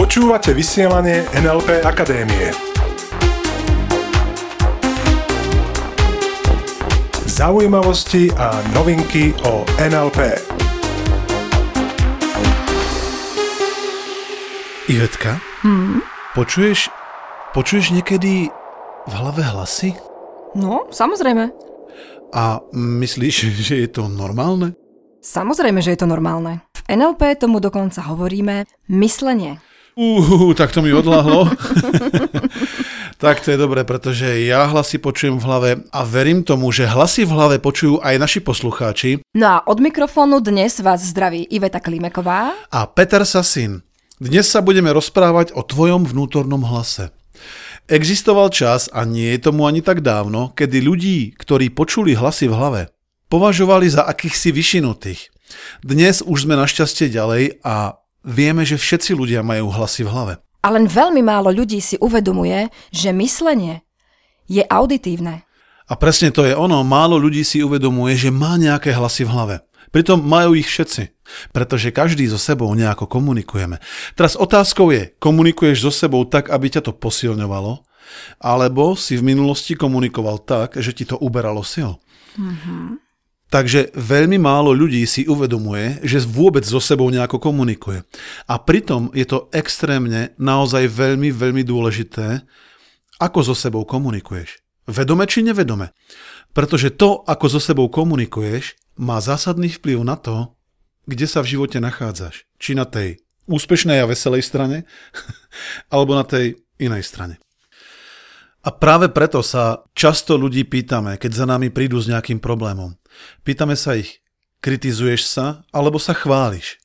Počúvate vysielanie NLP Akadémie. Zaujímavosti a novinky o NLP. Ivetka, hmm? počuješ, počuješ niekedy v hlave hlasy? No, samozrejme. A myslíš, že je to normálne? Samozrejme, že je to normálne. NLP tomu dokonca hovoríme myslenie. Uh, tak to mi odláhlo. tak to je dobré, pretože ja hlasy počujem v hlave a verím tomu, že hlasy v hlave počujú aj naši poslucháči. No a od mikrofónu dnes vás zdraví Iveta Klimeková a Peter Sasin. Dnes sa budeme rozprávať o tvojom vnútornom hlase. Existoval čas, a nie je tomu ani tak dávno, kedy ľudí, ktorí počuli hlasy v hlave, považovali za akýchsi vyšinutých. Dnes už sme našťastie ďalej a Vieme, že všetci ľudia majú hlasy v hlave. A len veľmi málo ľudí si uvedomuje, že myslenie je auditívne. A presne to je ono, málo ľudí si uvedomuje, že má nejaké hlasy v hlave. Pritom majú ich všetci, pretože každý so sebou nejako komunikujeme. Teraz otázkou je, komunikuješ so sebou tak, aby ťa to posilňovalo, alebo si v minulosti komunikoval tak, že ti to uberalo sil. Mm-hmm. Takže veľmi málo ľudí si uvedomuje, že vôbec so sebou nejako komunikuje. A pritom je to extrémne, naozaj veľmi, veľmi dôležité, ako so sebou komunikuješ. Vedome či nevedome. Pretože to, ako so sebou komunikuješ, má zásadný vplyv na to, kde sa v živote nachádzaš. Či na tej úspešnej a veselej strane, alebo na tej inej strane. A práve preto sa často ľudí pýtame, keď za nami prídu s nejakým problémom. Pýtame sa ich, kritizuješ sa alebo sa chváliš?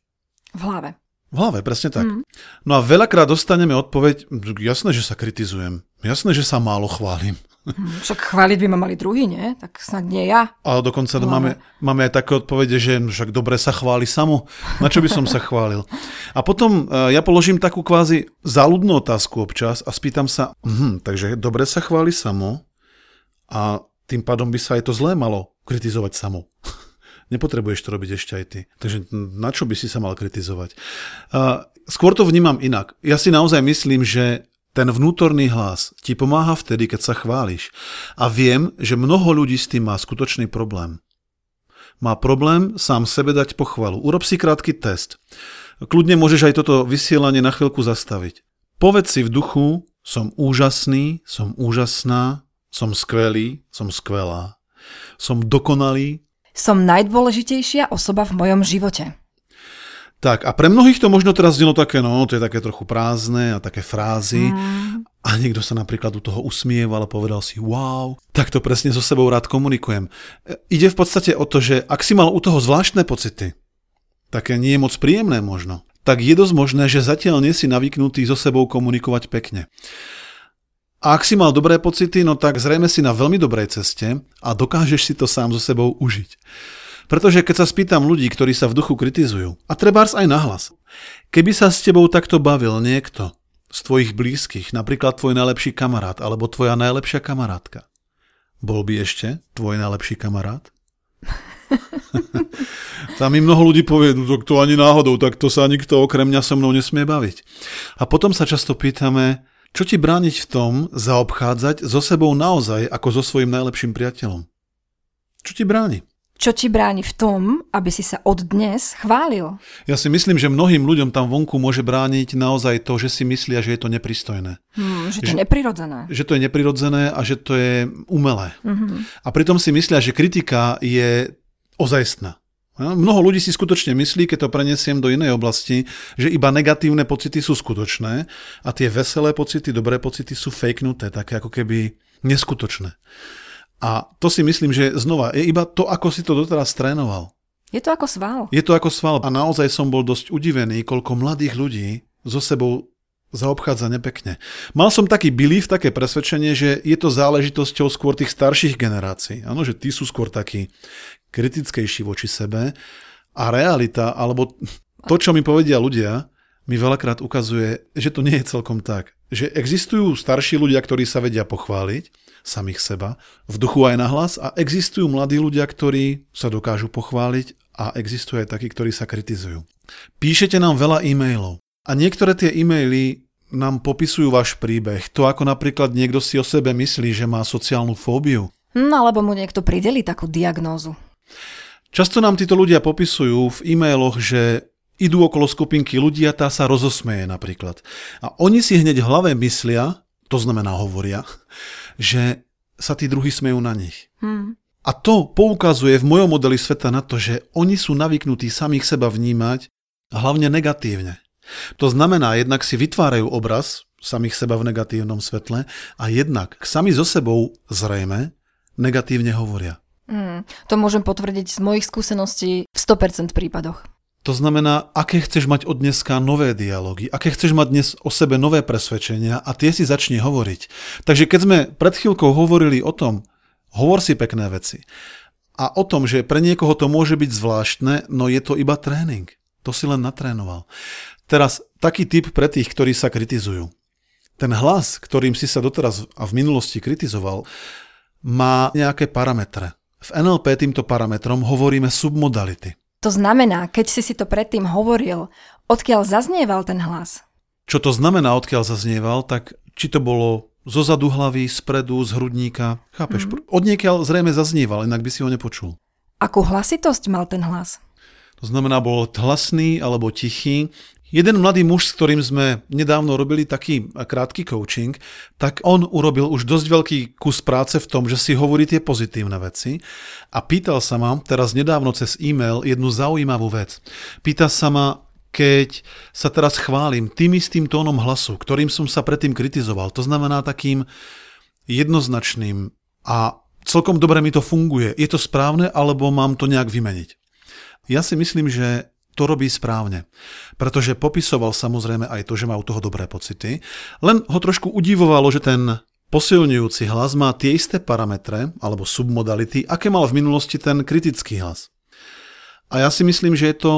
V hlave. V hlave, presne tak. Mm. No a veľakrát dostaneme odpoveď, jasné, že sa kritizujem, jasné, že sa málo chválim. Hm, však chváliť by ma mali druhý, nie? Tak snad nie ja. Ale dokonca máme, máme aj také odpovede, že však dobre sa chváli samo. Na čo by som sa chválil? A potom uh, ja položím takú kvázi záľudnú otázku občas a spýtam sa, hm, takže dobre sa chváli samo a tým pádom by sa aj to zlé malo kritizovať samo. Nepotrebuješ to robiť ešte aj ty. Takže na čo by si sa mal kritizovať? Uh, skôr to vnímam inak. Ja si naozaj myslím, že ten vnútorný hlas ti pomáha vtedy, keď sa chváliš. A viem, že mnoho ľudí s tým má skutočný problém. Má problém sám sebe dať pochvalu. Urob si krátky test. Kľudne môžeš aj toto vysielanie na chvíľku zastaviť. Povedz si v duchu, som úžasný, som úžasná, som skvelý, som skvelá. Som dokonalý. Som najdôležitejšia osoba v mojom živote. Tak a pre mnohých to možno teraz znelo také, no to je také trochu prázdne a také frázy mm. a niekto sa napríklad u toho usmieval a povedal si wow, tak to presne so sebou rád komunikujem. E, ide v podstate o to, že ak si mal u toho zvláštne pocity, také nie je moc príjemné možno, tak je dosť možné, že zatiaľ nie si navyknutý so sebou komunikovať pekne. A ak si mal dobré pocity, no tak zrejme si na veľmi dobrej ceste a dokážeš si to sám so sebou užiť. Pretože keď sa spýtam ľudí, ktorí sa v duchu kritizujú, a trebárs aj nahlas, keby sa s tebou takto bavil niekto z tvojich blízkych, napríklad tvoj najlepší kamarát alebo tvoja najlepšia kamarátka, bol by ešte tvoj najlepší kamarát? Tam mi mnoho ľudí povie, no to ani náhodou, tak to sa nikto okrem mňa so mnou nesmie baviť. A potom sa často pýtame, čo ti brániť v tom zaobchádzať so sebou naozaj ako so svojím najlepším priateľom? Čo ti bráni? Čo ti bráni v tom, aby si sa od dnes chválil? Ja si myslím, že mnohým ľuďom tam vonku môže brániť naozaj to, že si myslia, že je to nepristojné. Hmm, že to je neprirodzené. Že to je neprirodzené a že to je umelé. Mm-hmm. A pritom si myslia, že kritika je ozajstná. Mnoho ľudí si skutočne myslí, keď to prenesiem do inej oblasti, že iba negatívne pocity sú skutočné a tie veselé pocity, dobré pocity sú fakenuté, také ako keby neskutočné. A to si myslím, že znova je iba to, ako si to doteraz trénoval. Je to ako sval. Je to ako sval. A naozaj som bol dosť udivený, koľko mladých ľudí so sebou zaobchádza nepekne. Mal som taký belief, také presvedčenie, že je to záležitosťou skôr tých starších generácií. Áno, že tí sú skôr takí kritickejší voči sebe a realita, alebo to, čo mi povedia ľudia, mi veľakrát ukazuje, že to nie je celkom tak. Že existujú starší ľudia, ktorí sa vedia pochváliť, samých seba, v duchu aj na hlas a existujú mladí ľudia, ktorí sa dokážu pochváliť a existuje aj takí, ktorí sa kritizujú. Píšete nám veľa e-mailov a niektoré tie e-maily nám popisujú váš príbeh. To ako napríklad niekto si o sebe myslí, že má sociálnu fóbiu. No alebo mu niekto prideli takú diagnózu. Často nám títo ľudia popisujú v e-mailoch, že idú okolo skupinky ľudí a tá sa rozosmeje napríklad. A oni si hneď v hlave myslia, to znamená hovoria, že sa tí druhí smejú na nich. Hmm. A to poukazuje v mojom modeli sveta na to, že oni sú navyknutí samých seba vnímať hlavne negatívne. To znamená, jednak si vytvárajú obraz samých seba v negatívnom svetle a jednak sami so sebou zrejme negatívne hovoria. Mm, to môžem potvrdiť z mojich skúseností v 100% prípadoch. To znamená, aké chceš mať od dneska nové dialógy, aké chceš mať dnes o sebe nové presvedčenia a tie si začni hovoriť. Takže keď sme pred chvíľkou hovorili o tom, hovor si pekné veci a o tom, že pre niekoho to môže byť zvláštne, no je to iba tréning. To si len natrénoval. Teraz taký typ pre tých, ktorí sa kritizujú. Ten hlas, ktorým si sa doteraz a v minulosti kritizoval, má nejaké parametre. V NLP týmto parametrom hovoríme submodality. To znamená, keď si si to predtým hovoril, odkiaľ zaznieval ten hlas? Čo to znamená, odkiaľ zaznieval, tak či to bolo zo zadu hlavy, spredu, z hrudníka, chápeš? Mm. Od niekiaľ zrejme zaznieval, inak by si ho nepočul. Akú hlasitosť mal ten hlas? To znamená, bol hlasný alebo tichý, Jeden mladý muž, s ktorým sme nedávno robili taký krátky coaching, tak on urobil už dosť veľký kus práce v tom, že si hovorí tie pozitívne veci a pýtal sa ma teraz nedávno cez e-mail jednu zaujímavú vec. Pýta sa ma, keď sa teraz chválim tým istým tónom hlasu, ktorým som sa predtým kritizoval, to znamená takým jednoznačným a celkom dobre mi to funguje. Je to správne, alebo mám to nejak vymeniť? Ja si myslím, že to robí správne. Pretože popisoval samozrejme aj to, že má u toho dobré pocity, len ho trošku udivovalo, že ten posilňujúci hlas má tie isté parametre alebo submodality, aké mal v minulosti ten kritický hlas. A ja si myslím, že je to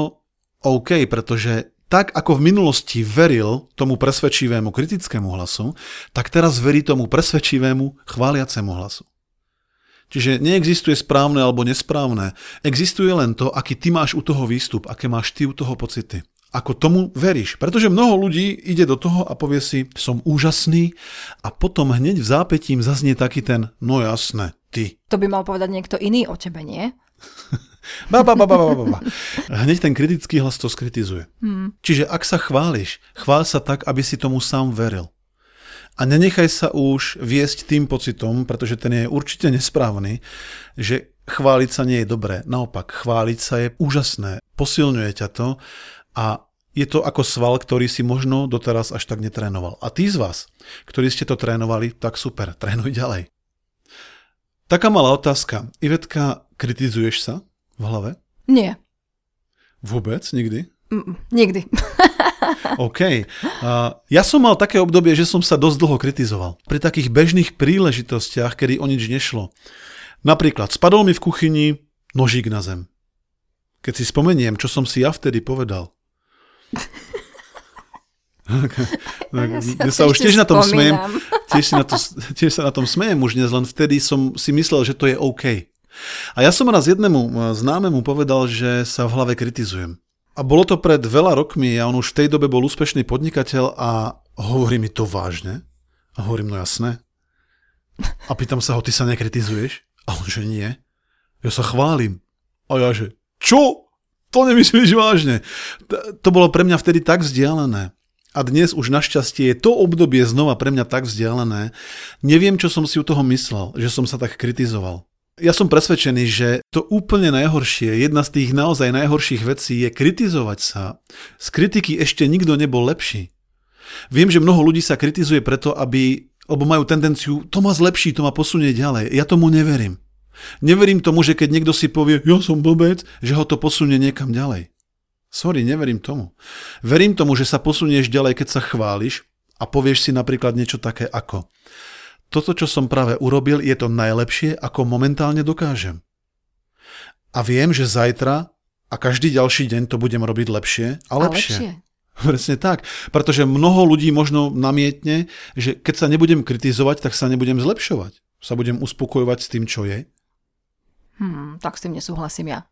OK, pretože tak ako v minulosti veril tomu presvedčivému kritickému hlasu, tak teraz verí tomu presvedčivému chváliacemu hlasu. Čiže neexistuje správne alebo nesprávne. Existuje len to, aký ty máš u toho výstup, aké máš ty u toho pocity. Ako tomu veríš. Pretože mnoho ľudí ide do toho a povie si, som úžasný a potom hneď v zápetím zaznie taký ten, no jasné, ty. To by mal povedať niekto iný o tebe, nie? ba, ba, ba, ba, ba, ba. Hneď ten kritický hlas to skritizuje. Hmm. Čiže ak sa chváliš, chvál sa tak, aby si tomu sám veril. A nenechaj sa už viesť tým pocitom, pretože ten je určite nesprávny, že chváliť sa nie je dobré. Naopak, chváliť sa je úžasné, posilňuje ťa to a je to ako sval, ktorý si možno doteraz až tak netrénoval. A tí z vás, ktorí ste to trénovali, tak super, trénuj ďalej. Taká malá otázka. Ivetka, kritizuješ sa v hlave? Nie. Vôbec? Nikdy? Mm, nikdy. OK. Uh, ja som mal také obdobie, že som sa dosť dlho kritizoval. Pri takých bežných príležitostiach, kedy o nič nešlo. Napríklad spadol mi v kuchyni nožík na zem. Keď si spomeniem, čo som si ja vtedy povedal. ja sa, sa už tiež na tom smejem. Tiež, na to, tiež sa na tom smejem už dnes, len vtedy som si myslel, že to je OK. A ja som raz jednému známemu povedal, že sa v hlave kritizujem. A bolo to pred veľa rokmi a on už v tej dobe bol úspešný podnikateľ a hovorí mi to vážne. A hovorím, no jasné. A pýtam sa ho, ty sa nekritizuješ? A on, že nie. Ja sa chválim. A ja, že čo? To nemyslíš vážne. To bolo pre mňa vtedy tak vzdialené. A dnes už našťastie je to obdobie znova pre mňa tak vzdialené. Neviem, čo som si u toho myslel, že som sa tak kritizoval. Ja som presvedčený, že to úplne najhoršie, jedna z tých naozaj najhorších vecí je kritizovať sa. Z kritiky ešte nikto nebol lepší. Viem, že mnoho ľudí sa kritizuje preto, aby, lebo majú tendenciu, to ma zlepší, to ma posunie ďalej. Ja tomu neverím. Neverím tomu, že keď niekto si povie, ja som blbec, že ho to posunie niekam ďalej. Sorry, neverím tomu. Verím tomu, že sa posunieš ďalej, keď sa chváliš a povieš si napríklad niečo také ako toto, čo som práve urobil, je to najlepšie, ako momentálne dokážem. A viem, že zajtra a každý ďalší deň to budem robiť lepšie a lepšie. A lepšie. Presne tak, pretože mnoho ľudí možno namietne, že keď sa nebudem kritizovať, tak sa nebudem zlepšovať. Sa budem uspokojovať s tým, čo je. Hmm, tak s tým nesúhlasím ja.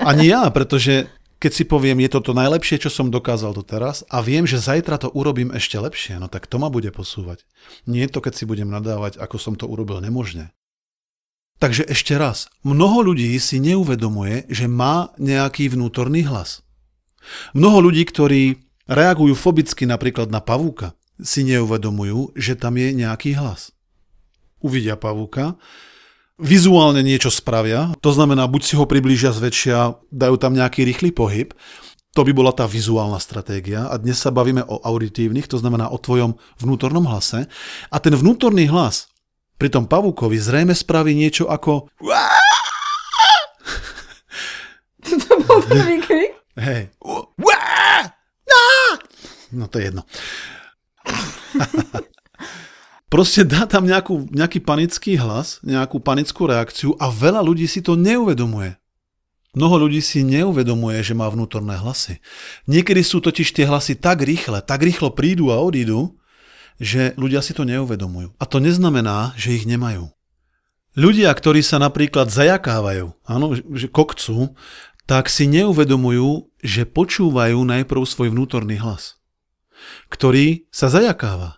Ani ja, pretože keď si poviem, je to to najlepšie, čo som dokázal doteraz a viem, že zajtra to urobím ešte lepšie, no tak to ma bude posúvať. Nie to, keď si budem nadávať, ako som to urobil nemožne. Takže ešte raz, mnoho ľudí si neuvedomuje, že má nejaký vnútorný hlas. Mnoho ľudí, ktorí reagujú fobicky napríklad na pavúka, si neuvedomujú, že tam je nejaký hlas. Uvidia pavúka, vizuálne niečo spravia, to znamená, buď si ho priblížia zväčšia, dajú tam nejaký rýchly pohyb, to by bola tá vizuálna stratégia a dnes sa bavíme o auditívnych, to znamená o tvojom vnútornom hlase a ten vnútorný hlas pri tom pavúkovi zrejme spraví niečo ako To bol prvý krik? Hej. No to je jedno. Proste dá tam nejakú, nejaký panický hlas, nejakú panickú reakciu a veľa ľudí si to neuvedomuje. Mnoho ľudí si neuvedomuje, že má vnútorné hlasy. Niekedy sú totiž tie hlasy tak rýchle, tak rýchlo prídu a odídu, že ľudia si to neuvedomujú. A to neznamená, že ich nemajú. Ľudia, ktorí sa napríklad zajakávajú, áno, že kokcú, tak si neuvedomujú, že počúvajú najprv svoj vnútorný hlas, ktorý sa zajakáva.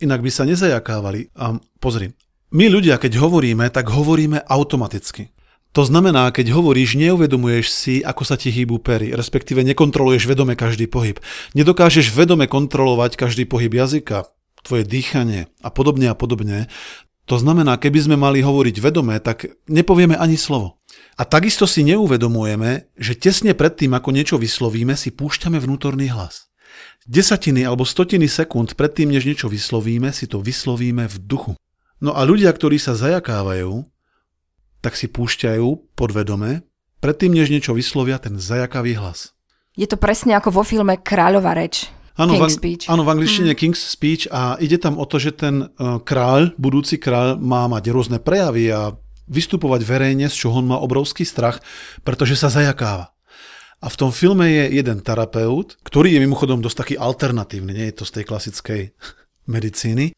Inak by sa nezajakávali. A pozri, my ľudia, keď hovoríme, tak hovoríme automaticky. To znamená, keď hovoríš, neuvedomuješ si, ako sa ti hýbu pery, respektíve nekontroluješ vedome každý pohyb. Nedokážeš vedome kontrolovať každý pohyb jazyka, tvoje dýchanie a podobne a podobne. To znamená, keby sme mali hovoriť vedome, tak nepovieme ani slovo. A takisto si neuvedomujeme, že tesne pred tým, ako niečo vyslovíme, si púšťame vnútorný hlas desatiny alebo stotiny sekúnd predtým, než niečo vyslovíme, si to vyslovíme v duchu. No a ľudia, ktorí sa zajakávajú, tak si púšťajú podvedome, predtým, než niečo vyslovia, ten zajakavý hlas. Je to presne ako vo filme Kráľova reč. Áno, King's v, Speech. áno, v angličtine hmm. King's Speech a ide tam o to, že ten uh, kráľ, budúci kráľ má mať rôzne prejavy a vystupovať verejne, z čoho on má obrovský strach, pretože sa zajakáva. A v tom filme je jeden terapeut, ktorý je mimochodom dosť taký alternatívny, nie je to z tej klasickej medicíny.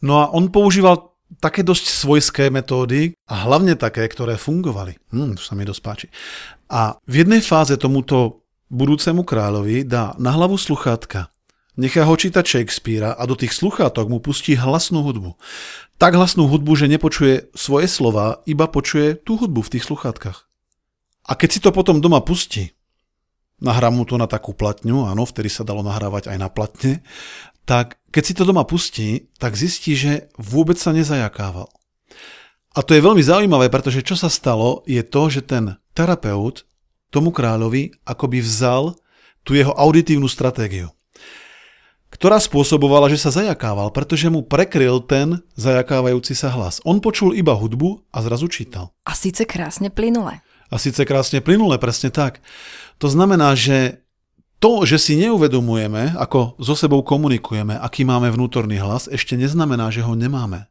No a on používal také dosť svojské metódy a hlavne také, ktoré fungovali. Hm, to sa mi dosť páči. A v jednej fáze tomuto budúcemu kráľovi dá na hlavu sluchátka, nechá ho čítať Shakespearea a do tých sluchátok mu pustí hlasnú hudbu. Tak hlasnú hudbu, že nepočuje svoje slova, iba počuje tú hudbu v tých sluchátkach. A keď si to potom doma pustí, nahrám mu to na takú platňu, áno, vtedy sa dalo nahrávať aj na platne, tak keď si to doma pustí, tak zistí, že vôbec sa nezajakával. A to je veľmi zaujímavé, pretože čo sa stalo, je to, že ten terapeut tomu kráľovi akoby vzal tú jeho auditívnu stratégiu, ktorá spôsobovala, že sa zajakával, pretože mu prekryl ten zajakávajúci sa hlas. On počul iba hudbu a zrazu čítal. A síce krásne plynule. A síce krásne plynule, presne tak. To znamená, že to, že si neuvedomujeme, ako so sebou komunikujeme, aký máme vnútorný hlas, ešte neznamená, že ho nemáme.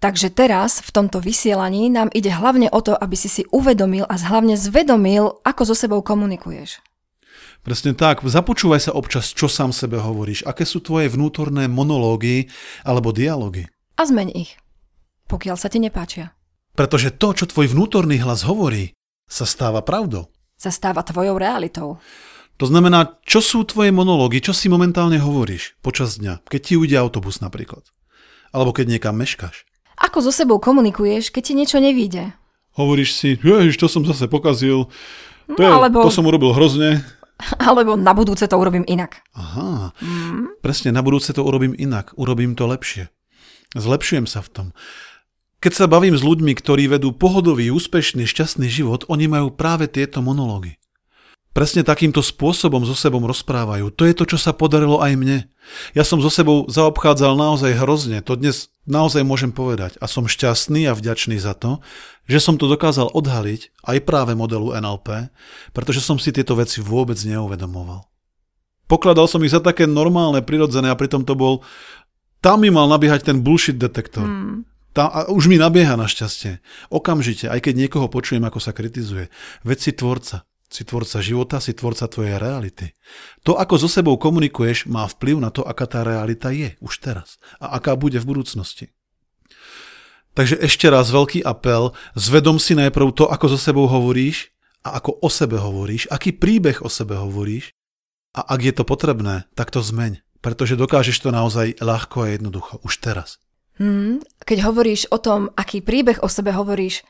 Takže teraz v tomto vysielaní nám ide hlavne o to, aby si si uvedomil a hlavne zvedomil, ako so sebou komunikuješ. Presne tak. Započúvaj sa občas, čo sám sebe hovoríš, aké sú tvoje vnútorné monológy alebo dialógy. A zmeň ich, pokiaľ sa ti nepáčia. Pretože to, čo tvoj vnútorný hlas hovorí, sa stáva pravdou. Sa stáva tvojou realitou. To znamená, čo sú tvoje monológy, čo si momentálne hovoríš počas dňa, keď ti ujde autobus napríklad. Alebo keď niekam meškáš. Ako so sebou komunikuješ, keď ti niečo nevíde? Hovoríš si, ježiš, to som zase pokazil, to, No, je, alebo- to som urobil hrozne. Alebo na budúce to urobím inak. Aha, mm. presne, na budúce to urobím inak, urobím to lepšie. Zlepšujem sa v tom. Keď sa bavím s ľuďmi, ktorí vedú pohodový, úspešný, šťastný život, oni majú práve tieto monológy. Presne takýmto spôsobom so sebou rozprávajú. To je to, čo sa podarilo aj mne. Ja som so sebou zaobchádzal naozaj hrozne, to dnes naozaj môžem povedať. A som šťastný a vďačný za to, že som to dokázal odhaliť aj práve modelu NLP, pretože som si tieto veci vôbec neuvedomoval. Pokladal som ich za také normálne, prirodzené a pritom to bol... Tam mi mal nabiehať ten bullshit detektor. Hmm. Tá, a už mi nabieha našťastie. Okamžite, aj keď niekoho počujem, ako sa kritizuje. Veď si tvorca. Si tvorca života, si tvorca tvojej reality. To, ako so sebou komunikuješ, má vplyv na to, aká tá realita je už teraz a aká bude v budúcnosti. Takže ešte raz veľký apel, zvedom si najprv to, ako so sebou hovoríš a ako o sebe hovoríš, aký príbeh o sebe hovoríš a ak je to potrebné, tak to zmeň, pretože dokážeš to naozaj ľahko a jednoducho, už teraz. Hmm, keď hovoríš o tom, aký príbeh o sebe hovoríš,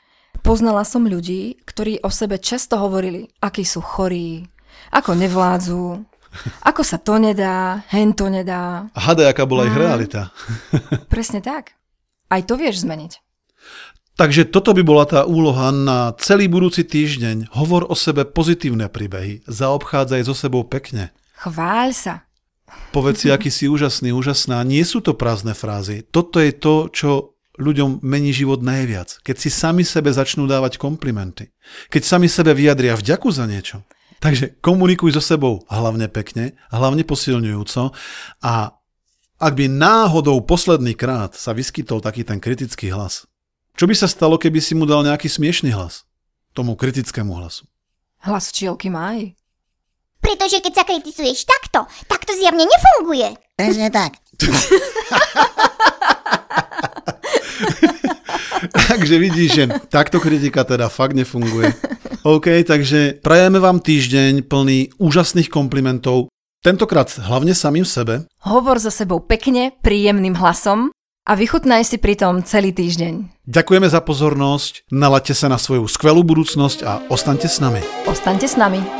poznala som ľudí, ktorí o sebe často hovorili, akí sú chorí, ako nevládzu, ako sa to nedá, hen to nedá. A hada, aká bola ich realita. Presne tak. Aj to vieš zmeniť. Takže toto by bola tá úloha na celý budúci týždeň. Hovor o sebe pozitívne príbehy. Zaobchádzaj so sebou pekne. Chváľ sa. Povedz si, aký si úžasný, úžasná. Nie sú to prázdne frázy. Toto je to, čo ľuďom mení život najviac. Keď si sami sebe začnú dávať komplimenty. Keď sami sebe vyjadria vďaku za niečo. Takže komunikuj so sebou hlavne pekne, hlavne posilňujúco a ak by náhodou posledný krát sa vyskytol taký ten kritický hlas, čo by sa stalo, keby si mu dal nejaký smiešný hlas? Tomu kritickému hlasu. Hlas včielky maj. Pretože keď sa kritizuješ takto, tak to zjavne nefunguje. Presne tak. takže vidíš, že takto kritika teda fakt nefunguje. OK, takže prajeme vám týždeň plný úžasných komplimentov, tentokrát hlavne samým sebe. Hovor so sebou pekne, príjemným hlasom a vychutnaj si pritom celý týždeň. Ďakujeme za pozornosť, nalaďte sa na svoju skvelú budúcnosť a ostaňte s nami. Ostaňte s nami.